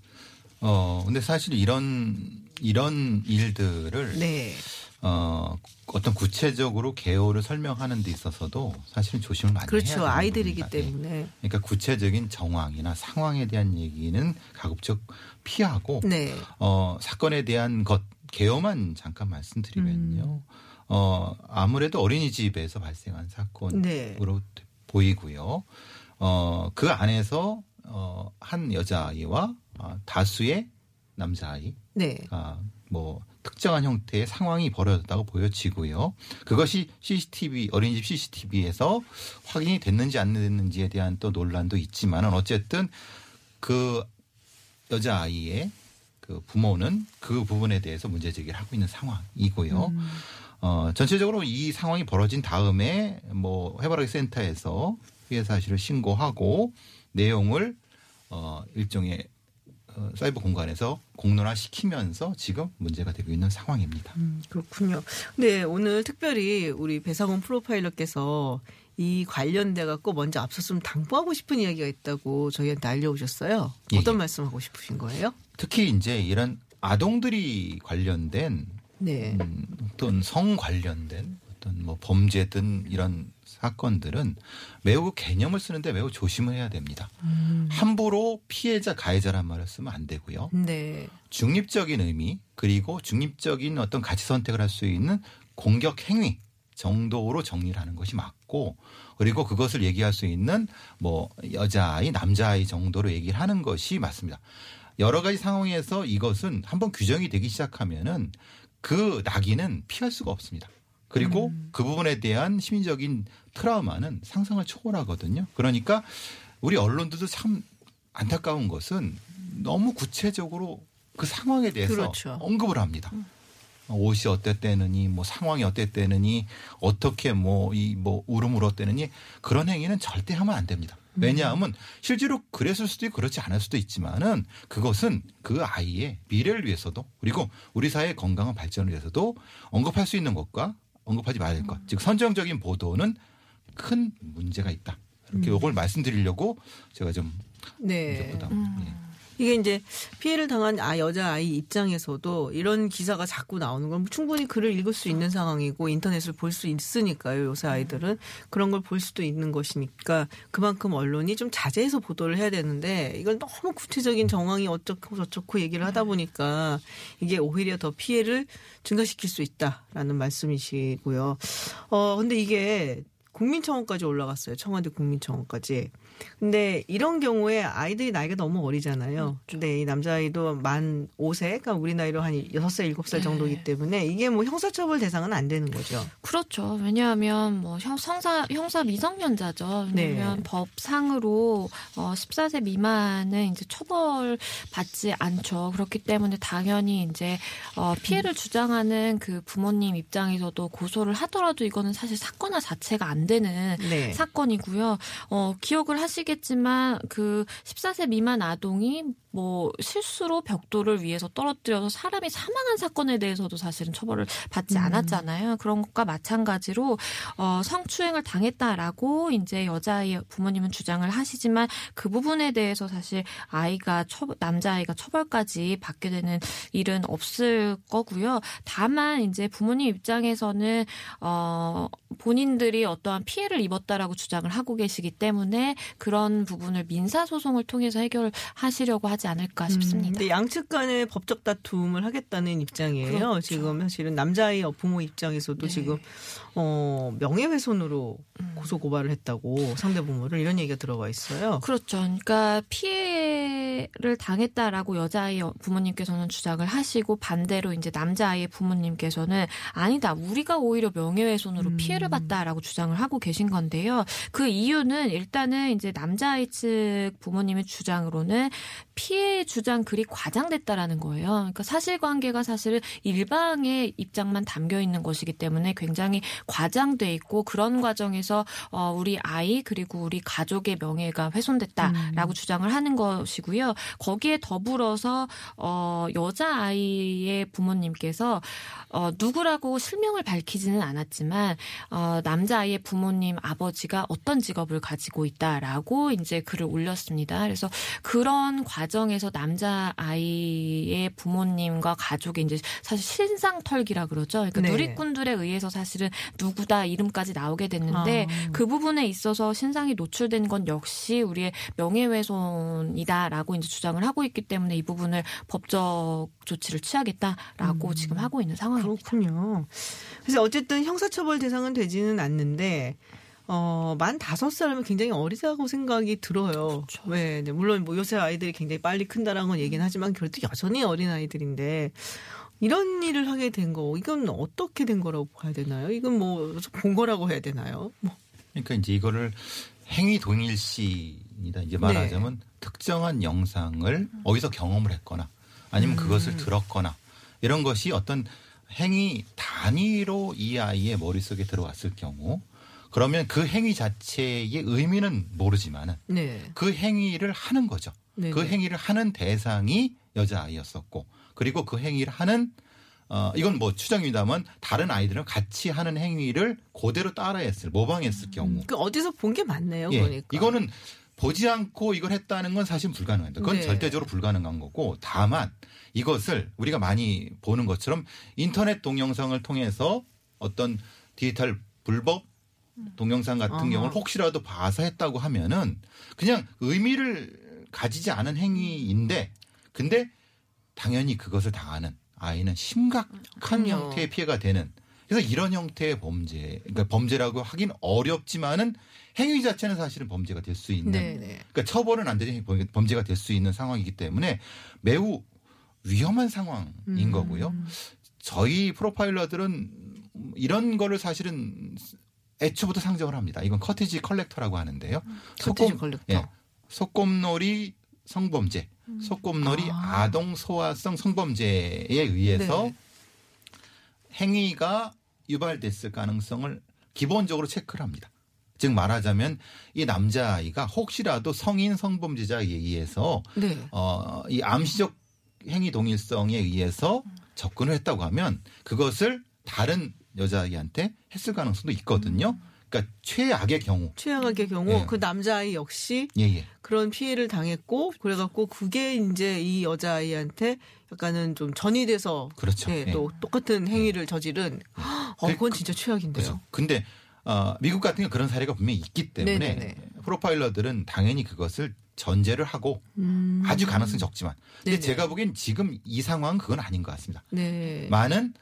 어, 근데 사실 이런, 이런 일들을, 네. 어, 어떤 구체적으로 개요를 설명하는 데 있어서도 사실은 조심을 많이 해야 그렇죠. 되는 아이들이기. 예. 때문에. 그러니까 구체적인 정황이나 상황에 대한 얘기는 가급적 피하고 네. 어, 사건에 대한 것 개요만 잠깐 말씀드리면요. 음. 어, 아무래도 어린이집에서 발생한 사건으로 네. 보이고요. 어, 그 안에서 어, 한 여자아이와 어, 다수의 남자아이가 네. 뭐 특정한 형태의 상황이 벌어졌다고 보여지고요. 그것이 CCTV 어린이집 CCTV에서 확인이 됐는지 안 됐는지에 대한 또 논란도 있지만은 어쨌든 그 여자 아이의 그 부모는 그 부분에 대해서 문제 제기를 하고 있는 상황이고요. 음. 어, 전체적으로 이 상황이 벌어진 다음에 뭐 해바라기 센터에서 피해 사실을 신고하고 내용을 어, 일종의 어, 사이버 공간에서 공론화 시키면서 지금 문제가 되고 있는 상황입니다. 음, 그렇군요. 근데 오늘 특별히 우리 배상훈 프로파일러께서 이 관련돼 갖고 먼저 앞서서 좀 당부하고 싶은 이야기가 있다고 저희한테 알려오셨어요. 예, 어떤 예. 말씀하고 싶으신 거예요? 특히 이제 이런 아동들이 관련된 네. 음, 어떤 성 관련된 어떤 뭐 범죄든 이런 사건들은 매우 개념을 쓰는데 매우 조심을 해야 됩니다. 음. 함부로 피해자 가해자란 말을 쓰면 안 되고요. 네. 중립적인 의미 그리고 중립적인 어떤 가치 선택을 할 수 있는 공격 행위 정도로 정리를 하는 것이 맞고 그리고 그것을 얘기할 수 있는 뭐 여자아이 남자아이 정도로 얘기를 하는 것이 맞습니다. 여러 가지 상황에서 이것은 한번 규정이 되기 시작하면은 그 낙인은 피할 수가 없습니다. 그리고 그 부분에 대한 심리적인 트라우마는 상상을 초월하거든요. 그러니까 우리 언론들도 참 안타까운 것은 너무 구체적으로 그 상황에 대해서 그렇죠. 언급을 합니다. 옷이 어땠대느니 뭐 상황이 어땠대느니 어떻게 뭐이뭐 울음 울었대느니 그런 행위는 절대 하면 안 됩니다. 왜냐하면 실제로 그랬을 수도 있고 그렇지 않을 수도 있지만은 그것은 그 아이의 미래를 위해서도 그리고 우리 사회의 건강한 발전을 위해서도 언급할 수 있는 것과 언급하지 말아야 될 것. 즉 선정적인 보도는 큰 문제가 있다. 이렇게 요걸 말씀드리려고 제가 좀 네. 보다 예. 이게 이제 피해를 당한 아 여자 아이 입장에서도 이런 기사가 자꾸 나오는 건 충분히 글을 읽을 수 있는 상황이고 인터넷을 볼 수 있으니까요. 요새 아이들은 그런 걸 볼 수도 있는 것이니까 그만큼 언론이 좀 자제해서 보도를 해야 되는데 이걸 너무 구체적인 정황이 어쩌고 저쩌고 얘기를 하다 보니까 이게 오히려 더 피해를 증가시킬 수 있다라는 말씀이시고요. 어 근데 이게 국민청원까지 올라갔어요. 청와대 국민청원까지. 근데 이런 경우에 아이들이 나이가 너무 어리잖아요. 근데 이 남자아이도 만 5세, 그러니까 우리 나이로 한 6살, 7살 정도이기 때문에 이게 뭐 형사처벌 대상은 안 되는 거죠. 그렇죠. 왜냐하면 뭐 형, 성사, 형사 미성년자죠. 왜냐하면 네. 법상으로 어, 14세 미만은 이제 처벌 받지 않죠. 그렇기 때문에 당연히 이제 어, 피해를 주장하는 그 부모님 입장에서도 고소를 하더라도 이거는 사실 사건화 자체가 안 되는 네. 사건이고요. 어, 기억을 하시겠지만 그 14세 미만 아동이 뭐 실수로 벽돌을 위해서 떨어뜨려서 사람이 사망한 사건에 대해서도 사실은 처벌을 받지 않았잖아요. 그런 것과 마찬가지로 어, 성추행을 당했다라고 이제 여자아이 부모님은 주장을 하시지만 그 부분에 대해서 사실 아이가 처, 남자아이가 처벌까지 받게 되는 일은 없을 거고요. 다만 이제 부모님 입장에서는 어 본인들이 어떠한 피해를 입었다라고 주장을 하고 계시기 때문에 그런 부분을 민사 소송을 통해서 해결하시려고 하지 않을까 음, 싶습니다. 근데 양측 간의 법적 다툼을 하겠다는 입장이에요. 그렇죠. 지금 사실은 남자아이 부모 입장에서도 네. 지금 어, 명예훼손으로 음. 고소 고발을 했다고 상대 부모를 이런 얘기가 들어가 있어요. 그렇죠. 그러니까 피해를 당했다라고 여자아이 부모님께서는 주장을 하시고 반대로 이제 남자아이의 부모님께서는 아니다. 우리가 오히려 명예훼손으로 음. 피해를 봤다라고 주장을 하고 계신 건데요. 그 이유는 일단은 이제 남자아이 측 부모님의 주장으로는 피해 주장 글이 과장됐다라는 거예요. 그러니까 사실관계가 사실은 일방의 입장만 담겨 있는 것이기 때문에 굉장히 과장돼 있고 그런 과정에서 어 우리 아이 그리고 우리 가족의 명예가 훼손됐다라고 주장을 하는 것이고요. 거기에 더불어서 어 여자 아이의 부모님께서 어 누구라고 실명을 밝히지는 않았지만 어 남자 아이의 부모님 아버지가 어떤 직업을 가지고 있다라고 이제 글을 올렸습니다. 그래서 그런 과정 에서 남자 아이의 부모님과 가족이 이제 사실 신상 털기라 그러죠. 그러니까 네. 누리꾼들에 의해서 사실은 누구다 이름까지 나오게 됐는데 아. 그 부분에 있어서 신상이 노출된 건 역시 우리의 명예훼손이다라고 이제 주장을 하고 있기 때문에 이 부분을 법적 조치를 취하겠다라고 음. 지금 하고 있는 상황입니다. 그렇군요. 그래서 어쨌든 형사처벌 대상은 되지는 않는데 어, 만 다섯 살이면 굉장히 어리다고 생각이 들어요. 그렇죠. 왜, 네, 물론 뭐 요새 아이들이 굉장히 빨리 큰다라는 건 얘기는 하지만 그래도 여전히 어린 아이들인데 이런 일을 하게 된 거, 이건 어떻게 된 거라고 봐야 되나요? 이건 뭐, 본 거라고 해야 되나요? 뭐, 그러니까 이제 이거를 행위 동일시입니다. 이제 말하자면 특정한 영상을 어디서 경험을 했거나 아니면 그것을 들었거나 이런 것이 어떤 행위 단위로 이 아이의 머릿속에 들어왔을 경우 그러면 그 행위 자체의 의미는 모르지만은 네. 그 행위를 하는 거죠. 네, 그 네. 행위를 하는 대상이 여자아이였었고 그리고 그 행위를 하는 어 이건 뭐 추정입니다만 다른 아이들은 같이 하는 행위를 그대로 따라했을 모방했을 경우 그 어디서 본 게 맞네요. 예, 보니까. 이거는 보지 않고 이걸 했다는 건 사실 불가능합니다. 그건 네. 절대적으로 불가능한 거고 다만 이것을 우리가 많이 보는 것처럼 인터넷 동영상을 통해서 어떤 디지털 불법 동영상 같은 아하. 경우를 혹시라도 봐서 했다고 하면은 그냥 의미를 가지지 않은 행위인데 근데 당연히 그것을 당하는 아이는 심각한 그럼요. 형태의 피해가 되는 그래서 이런 형태의 범죄 그러니까 범죄라고 하긴 어렵지만은 행위 자체는 사실은 범죄가 될 수 있는 네, 네. 그러니까 처벌은 안 되는 범죄가 될 수 있는 상황이기 때문에 매우 위험한 상황인 음. 거고요. 저희 프로파일러들은 이런 거를 사실은 애초부터 상정을 합니다. 이건 cottage collector라고 하는데요. cottage collector. 예, 소꿉놀이 성범죄, 소꿉놀이 아. 아. 동 소아성 성범죄에 의해서 네. 행위가 유발됐을 가능성을 기본적으로 체크를 합니다. 즉 말하자면 이 남자아이가 혹시라도 성인 성범죄자에 의해서 네. 어, 이 암시적 행위 동일성에 의해서 접근을 했다고 하면 그것을 다른 여자아이한테 했을 가능성도 있거든요. 그러니까 최악의 경우. 최악의 경우 예. 그 남자아이 역시 예, 예. 그런 피해를 당했고 그래갖고 그게 이제 이 여자아이한테 약간은 좀 전이 돼서 그렇죠. 네, 예. 또 똑같은 행위를 저지른 어, 그건 그- 진짜 최악인데요. 그렇죠. 근데 어, 미국 같은 경우 그런 사례가 분명히 있기 때문에 네네네. 프로파일러들은 당연히 그것을 전제를 하고 음. 아주 가능성이 적지만 근데 네네. 제가 보기엔 지금 이 상황은 그건 아닌 것 같습니다. 네. 많은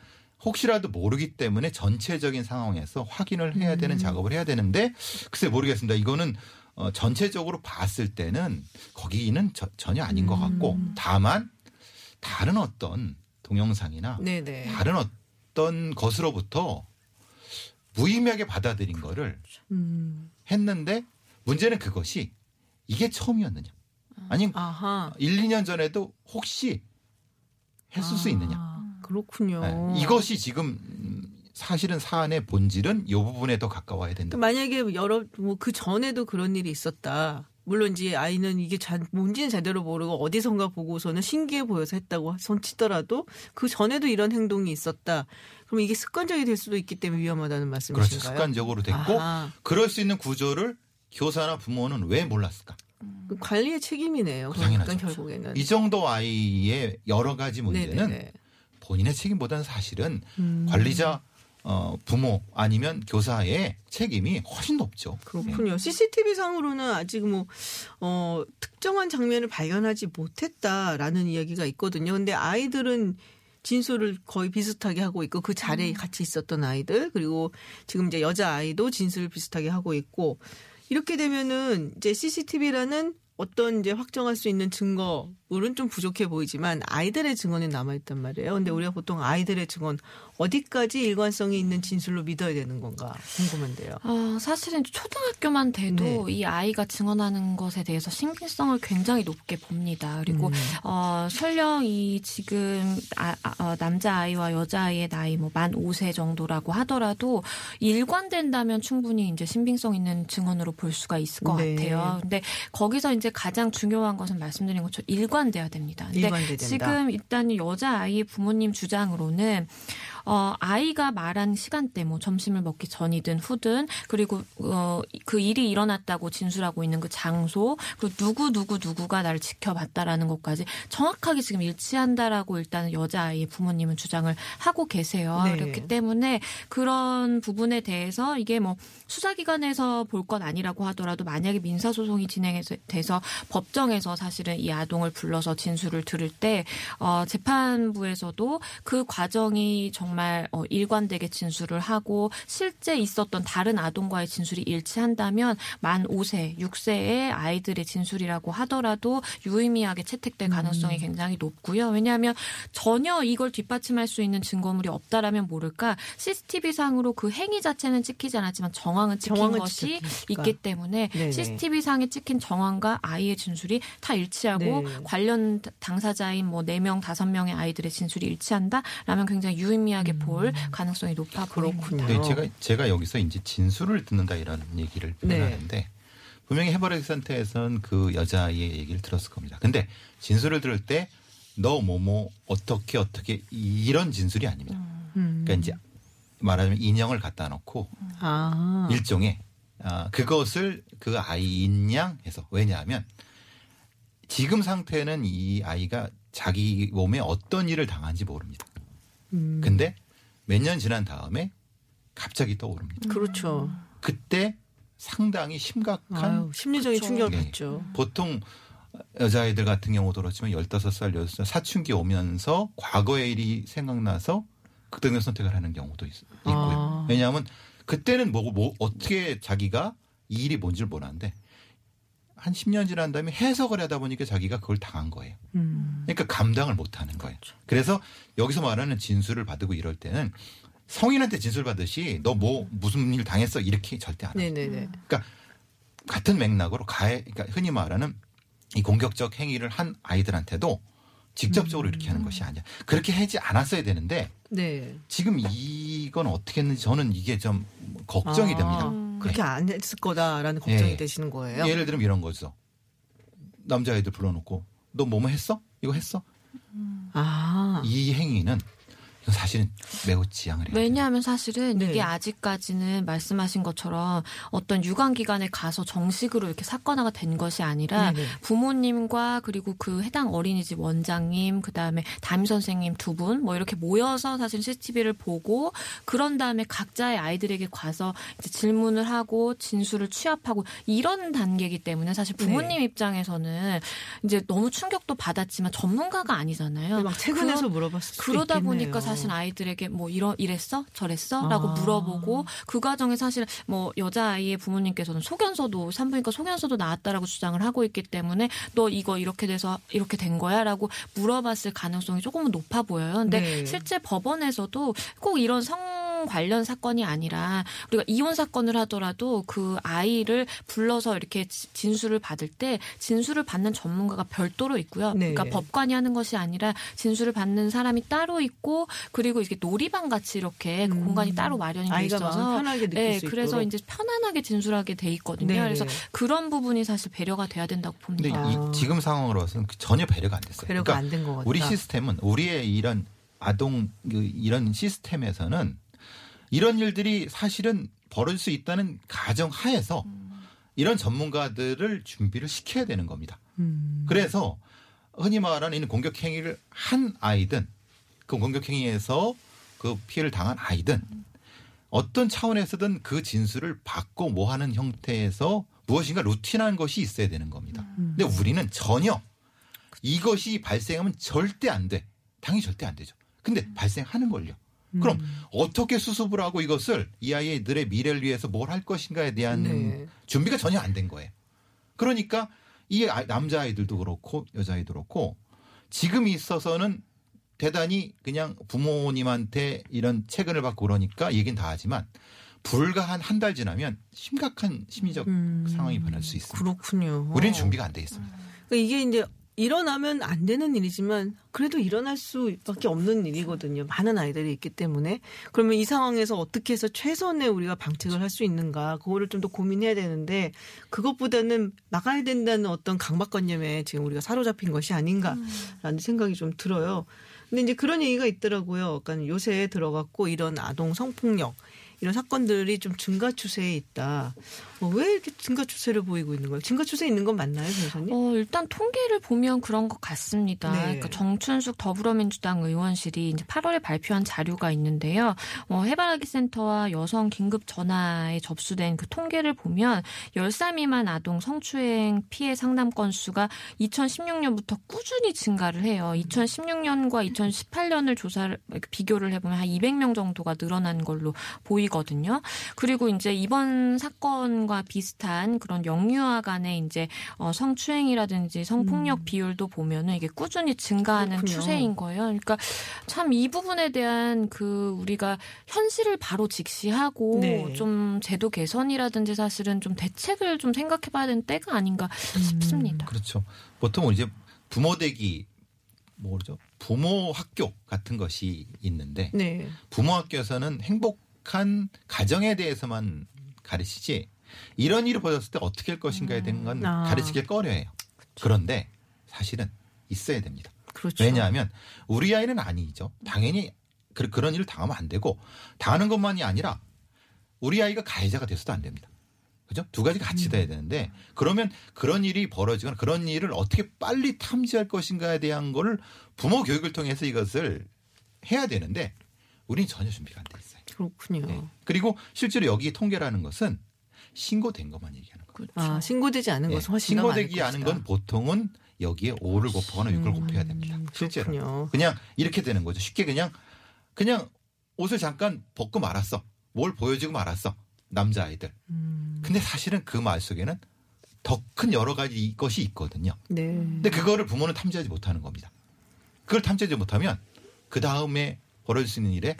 혹시라도 모르기 때문에 전체적인 상황에서 확인을 해야 되는 음. 작업을 해야 되는데 글쎄 모르겠습니다. 이거는 어, 전체적으로 봤을 때는 거기는 저- 전혀 아닌 것 같고 음. 다만 다른 어떤 동영상이나 네네. 다른 어떤 것으로부터 무의미하게 받아들인 거를 음. 했는데 문제는 그것이 이게 처음이었느냐 아니면 아하. 1, 2년 전에도 혹시 했을 수 있느냐 아, 그렇군요. 네, 이것이 지금 음, 사실은 사안의 본질은 이 부분에 더 가까워야 된다. 만약에 여러 뭐 그 전에도 그런 일이 있었다. 물론 이제 아이는 이게 잘 뭔지는 제대로 모르고 어디선가 보고서는 신기해 보여서 했다고 손치더라도 그 전에도 이런 행동이 있었다. 그럼 이게 습관적이 될 수도 있기 때문에 위험하다는 그렇죠. 말씀이신가요? 습관적으로 됐고 아하. 그럴 수 있는 구조를 교사나 부모는 왜 몰랐을까? 그 관리의 책임이네요. 그러니까. 결국에는. 이 정도 아이의 여러 가지 문제는 네네네. 본인의 책임보다는 사실은 음. 관리자, 어, 부모 아니면 교사의 책임이 훨씬 높죠. 예. 그렇군요. CCTV 상으로는 아직 뭐, 어, 특정한 장면을 발견하지 못했다라는 이야기가 있거든요. 근데 아이들은 진술을 거의 비슷하게 하고 있고 그 자리에 같이 있었던 아이들 그리고 지금 이제 여자 아이도 진술을 비슷하게 하고 있고 이렇게 되면은 이제 CCTV라는 어떤 이제 확정할 수 있는 증거물은 좀 부족해 보이지만 아이들의 증언은 남아 있단 말이에요. 근데 우리가 보통 아이들의 증언 어디까지 일관성이 있는 진술로 믿어야 되는 건가 궁금한데요. 어, 사실은 초등학교만 돼도 네. 이 아이가 증언하는 것에 대해서 신빙성을 굉장히 높게 봅니다. 그리고 음. 어, 설령 이 지금 아, 아, 어, 남자 아이와 여자 아이의 나이 뭐 만 5세 정도라고 하더라도 일관된다면 충분히 이제 신빙성 있는 증언으로 볼 수가 있을 것 네. 같아요. 근데 거기서 이제 가장 중요한 것은 말씀드린 것처럼 일관돼야 됩니다. 근데 일관돼야 된다. 지금 일단 여자 아이의 부모님 주장으로는 어, 아이가 말한 시간대, 뭐 점심을 먹기 전이든 후든, 그리고 어, 그 일이 일어났다고 진술하고 있는 그 장소, 그리고 누구 누구 누구가 나를 지켜봤다라는 것까지 정확하게 지금 일치한다라고 일단 여자 아이의 부모님은 주장을 하고 계세요. 네. 그렇기 때문에 그런 부분에 대해서 이게 뭐 수사기관에서 볼 건 아니라고 하더라도 만약에 민사소송이 진행돼서 법정에서 사실은 이 아동을 불러서 진술을 들을 때 어, 재판부에서도 그 과정이 정말 어, 일관되게 진술을 하고 실제 있었던 다른 아동과의 진술이 일치한다면 만 5세, 6세의 아이들의 진술이라고 하더라도 유의미하게 채택될 가능성이 굉장히 높고요. 왜냐하면 전혀 이걸 뒷받침할 수 있는 증거물이 없다라면 모를까 CCTV 상으로 그 행위 자체는 찍히지 않았지만 정황은 찍힌 정황은 것이 찍혔으니까. 있기 때문에 네네. CCTV 상에 찍힌 정황과 아이의 진술이 다 일치하고 네. 관련 당사자인 뭐 4명, 5명의 아이들의 진술이 일치한다라면 굉장히 유의미 하게 볼 가능성이 높아 보입니다. 음. 그렇군요. 근데 제가 제가 여기서 이제 진술을 듣는다 이런 얘기를 네. 표현하는데 분명히 해바라기 센터에서는 그 여자아이의 얘기를 들었을 겁니다. 근데 진술을 들을 때 너 뭐뭐 어떻게 어떻게 이런 진술이 아닙니다. 음. 그러니까 이제 말하자면 인형을 갖다 놓고 아. 일종의 아, 그것을 그 아이인 양 해서 왜냐하면 지금 상태는 이 아이가 자기 몸에 어떤 일을 당한지 모릅니다. 음. 근데 몇 년 지난 다음에 갑자기 떠오릅니다. 그렇죠. 그때 상당히 심각한 아유, 심리적인 그쵸. 충격을 네. 받죠. 보통 여자아이들 같은 경우도 그렇지만 15살, 16살 사춘기 오면서 과거의 일이 생각나서 극단적 선택을 하는 경우도 있, 고요 아. 왜냐하면 그때는 뭐, 뭐 어떻게 자기가 이 일이 뭔지를 몰랐는데 한 10년 지난 다음에 해석을 하다 보니까 자기가 그걸 당한 거예요. 음. 그러니까 감당을 못 하는 거예요. 그래서 여기서 말하는 진술을 받고 이럴 때는 성인한테 진술 받듯이 너 뭐 무슨 일 당했어 이렇게 절대 안 해요. 네네네. 그러니까 같은 맥락으로 가해, 그러니까 흔히 말하는 이 공격적 행위를 한 아이들한테도 직접적으로 이렇게 하는 것이 아니야. 그렇게 하지 않았어야 되는데 네. 지금 이건 어떻게 했는지 저는 이게 좀 걱정이 아, 됩니다. 그렇게 안 했을 거다라는 걱정이 예. 되시는 거예요. 예를 들면 이런 거죠. 남자아이들 불러놓고 너 뭐뭐 했어? 이거 했어? 아. 이 행위는 사실은 매우 지양을 해요. 왜냐하면 사실은 네. 이게 아직까지는 말씀하신 것처럼 어떤 유관 기관에 가서 정식으로 이렇게 사건화가 된 것이 아니라 네네. 부모님과 그리고 그 해당 어린이집 원장님 그다음에 담임 선생님 두 분 뭐 이렇게 모여서 사실 CCTV를 보고 그런 다음에 각자의 아이들에게 가서 이제 질문을 하고 진술을 취합하고 이런 단계이기 때문에 사실 부모님 네. 입장에서는 이제 너무 충격도 받았지만 전문가가 아니잖아요. 막 최근에서 그러- 물어봤을 수도 그러다 있겠네요. 보니까 사실 아이들에게 뭐 이러 이랬어 저랬어라고 아. 물어보고 그 과정에 사실 뭐 여자 아이의 부모님께서는 소견서도 산부인과 소견서도 나왔다라고 주장을 하고 있기 때문에 너 이거 이렇게 돼서 이렇게 된 거야라고 물어봤을 가능성이 조금은 높아 보여요. 근데 네. 실제 법원에서도 꼭 이런 성 관련 사건이 아니라 우리가 이혼 사건을 하더라도 그 아이를 불러서 이렇게 지- 진술을 받을 때 진술을 받는 전문가가 별도로 있고요. 네. 그러니까 법관이 하는 것이 아니라 진술을 받는 사람이 따로 있고 그리고 이게 놀이방 같이 이렇게 그 음. 공간이 따로 마련이 돼 있어서 편하게 느낄 네, 수 그래서 있도록. 이제 편안하게 진술하게 돼 있거든요. 네. 그래서 그런 부분이 사실 배려가 돼야 된다고 근데 봅니다. 아. 이, 지금 상황으로서는 그 전혀 배려가 안 됐어요. 배려가 그러니까 안된것 같다. 우리 시스템은 우리의 이런 아동 그 이런 시스템에서는 이런 일들이 사실은 벌어질 수 있다는 가정 하에서 이런 전문가들을 준비를 시켜야 되는 겁니다. 음. 그래서 흔히 말하는 이 공격 행위를 한 아이든 그 공격 행위에서 그 피해를 당한 아이든 어떤 차원에서든 그 진술을 받고 뭐 하는 형태에서 무엇인가 루틴한 것이 있어야 되는 겁니다. 음. 근데 우리는 전혀 이것이 발생하면 절대 안 돼. 당연히 절대 안 되죠. 근데 발생하는 걸요. 그럼 음. 어떻게 수습을 하고 이것을 이 아이들의 미래를 위해서 뭘 할 것인가에 대한 네. 준비가 전혀 안 된 거예요. 그러니까 이 아- 남자 아이들도 그렇고 여자 아이도 그렇고 지금 있어서는 대단히 그냥 부모님한테 이런 체근을 받고 그러니까 얘기는 다 하지만 불과 한 한 달 지나면 심각한 심리적 음. 상황이 변할 수 있습니다. 그렇군요. 우리는 준비가 안 돼 있습니다. 그러니까 이게 이제 일어나면 안 되는 일이지만 그래도 일어날 수밖에 없는 일이거든요. 많은 아이들이 있기 때문에 그러면 이 상황에서 어떻게 해서 최선의 우리가 방책을 할 수 있는가 그거를 좀 더 고민해야 되는데 그것보다는 막아야 된다는 어떤 강박관념에 지금 우리가 사로잡힌 것이 아닌가라는 생각이 좀 들어요. 근데 이제 그런 얘기가 있더라고요. 그러니까 요새 들어갔고 이런 아동 성폭력 이런 사건들이 좀 증가 추세에 있다. 어, 왜 이렇게 증가 추세를 보이고 있는 거예요? 증가 추세에 있는 건 맞나요, 변호사님? 어, 일단 통계를 보면 그런 것 같습니다. 네. 그러니까 정춘숙 더불어민주당 의원실이 이제 8월에 발표한 자료가 있는데요. 어, 해바라기 센터와 여성 긴급 전화에 접수된 그 통계를 보면 10살 미만 아동 성추행 피해 상담 건수가 2016년부터 꾸준히 증가를 해요. 2016년과 2018년을 조사를 비교를 해보면 한 200명 정도가 늘어난 걸로 보이 거든요. 그리고 이제 이번 사건과 비슷한 그런 영유아 간의 이제 어, 성추행이라든지 성폭력 비율도 보면은 이게 꾸준히 증가하는 그렇군요. 추세인 거예요. 그러니까 참 이 부분에 대한 그 우리가 현실을 바로 직시하고 네. 좀 제도 개선이라든지 사실은 좀 대책을 좀 생각해 봐야 되는 때가 아닌가 싶습니다. 그렇죠. 보통 이제 부모 되기 뭐죠? 부모 학교 같은 것이 있는데 네. 부모 학교에서는 행복 한 가정에 대해서만 가르치지 이런 일이 벌어졌을 때 어떻게 할 것인가에 대한 건 아. 가르치길 꺼려해요. 그런데 사실은 있어야 됩니다. 그렇죠. 왜냐하면 우리 아이는 아니죠. 당연히 그, 그런 일을 당하면 안 되고 당하는 것만이 아니라 우리 아이가 가해자가 돼서도 안 됩니다. 그죠? 두 가지가 같이 돼야 되는데 그러면 그런 일이 벌어지거나 그런 일을 어떻게 빨리 탐지할 것인가에 대한 거를 부모 교육을 통해서 이것을 해야 되는데 우리는 전혀 준비가 안 돼 있어요. 그렇군요. 네. 그리고 실제로 여기 통계라는 것은 신고된 것만 얘기하는 거예요. 아, 신고되지 않은 예, 것은 훨씬 많을 않은. 건 보통은 여기에 5를 곱하거나 6을 음, 곱해야 됩니다. 실제로. 그렇군요. 그냥 이렇게 되는 거죠. 쉽게 그냥 그냥 옷을 잠깐 벗고 말았어. 뭘 보여주고 말았어. 남자 아이들. 음, 근데 사실은 그 말 속에는 더 큰 여러 가지 것이 있거든요. 네. 근데 그거를 부모는 탐지하지 못하는 겁니다. 그걸 탐지하지 못하면 그 다음에 벌어질 수 있는 일에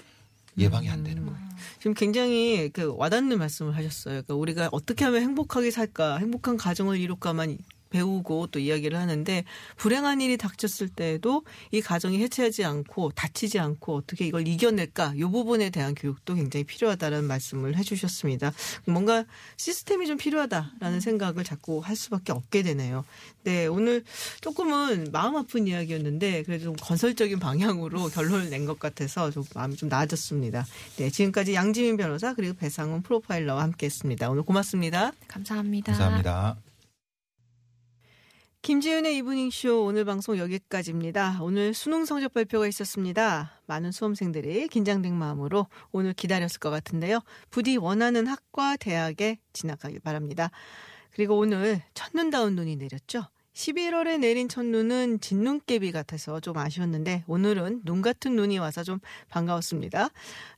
예방이 안 되는 거예요. 지금 굉장히 그 와닿는 말씀을 하셨어요. 그러니까 우리가 어떻게 하면 행복하게 살까, 행복한 가정을 이룰까만 배우고 또 이야기를 하는데 불행한 일이 닥쳤을 때에도 이 가정이 해체하지 않고 다치지 않고 어떻게 이걸 이겨낼까 이 부분에 대한 교육도 굉장히 필요하다는 말씀을 해주셨습니다. 뭔가 시스템이 좀 필요하다라는 생각을 자꾸 할 수밖에 없게 되네요. 네 오늘 조금은 마음 아픈 이야기였는데 그래도 좀 건설적인 방향으로 결론을 낸 것 같아서 좀 마음이 좀 나아졌습니다. 네 지금까지 양지민 변호사 그리고 배상훈 프로파일러와 함께했습니다. 오늘 고맙습니다. 감사합니다. 감사합니다. 김지윤의 이브닝쇼 오늘 방송 여기까지입니다. 오늘 수능 성적 발표가 있었습니다. 많은 수험생들이 긴장된 마음으로 오늘 기다렸을 것 같은데요. 부디 원하는 학과 대학에 진학하길 바랍니다. 그리고 오늘 첫눈다운 눈이 내렸죠. 11월에 내린 첫눈은 진눈깨비 같아서 좀 아쉬웠는데 오늘은 눈 같은 눈이 와서 좀 반가웠습니다.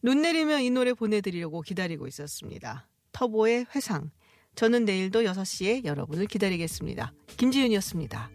눈 내리면 이 노래 보내드리려고 기다리고 있었습니다. 터보의 회상. 저는 내일도 6시에 여러분을 기다리겠습니다. 김지윤이었습니다.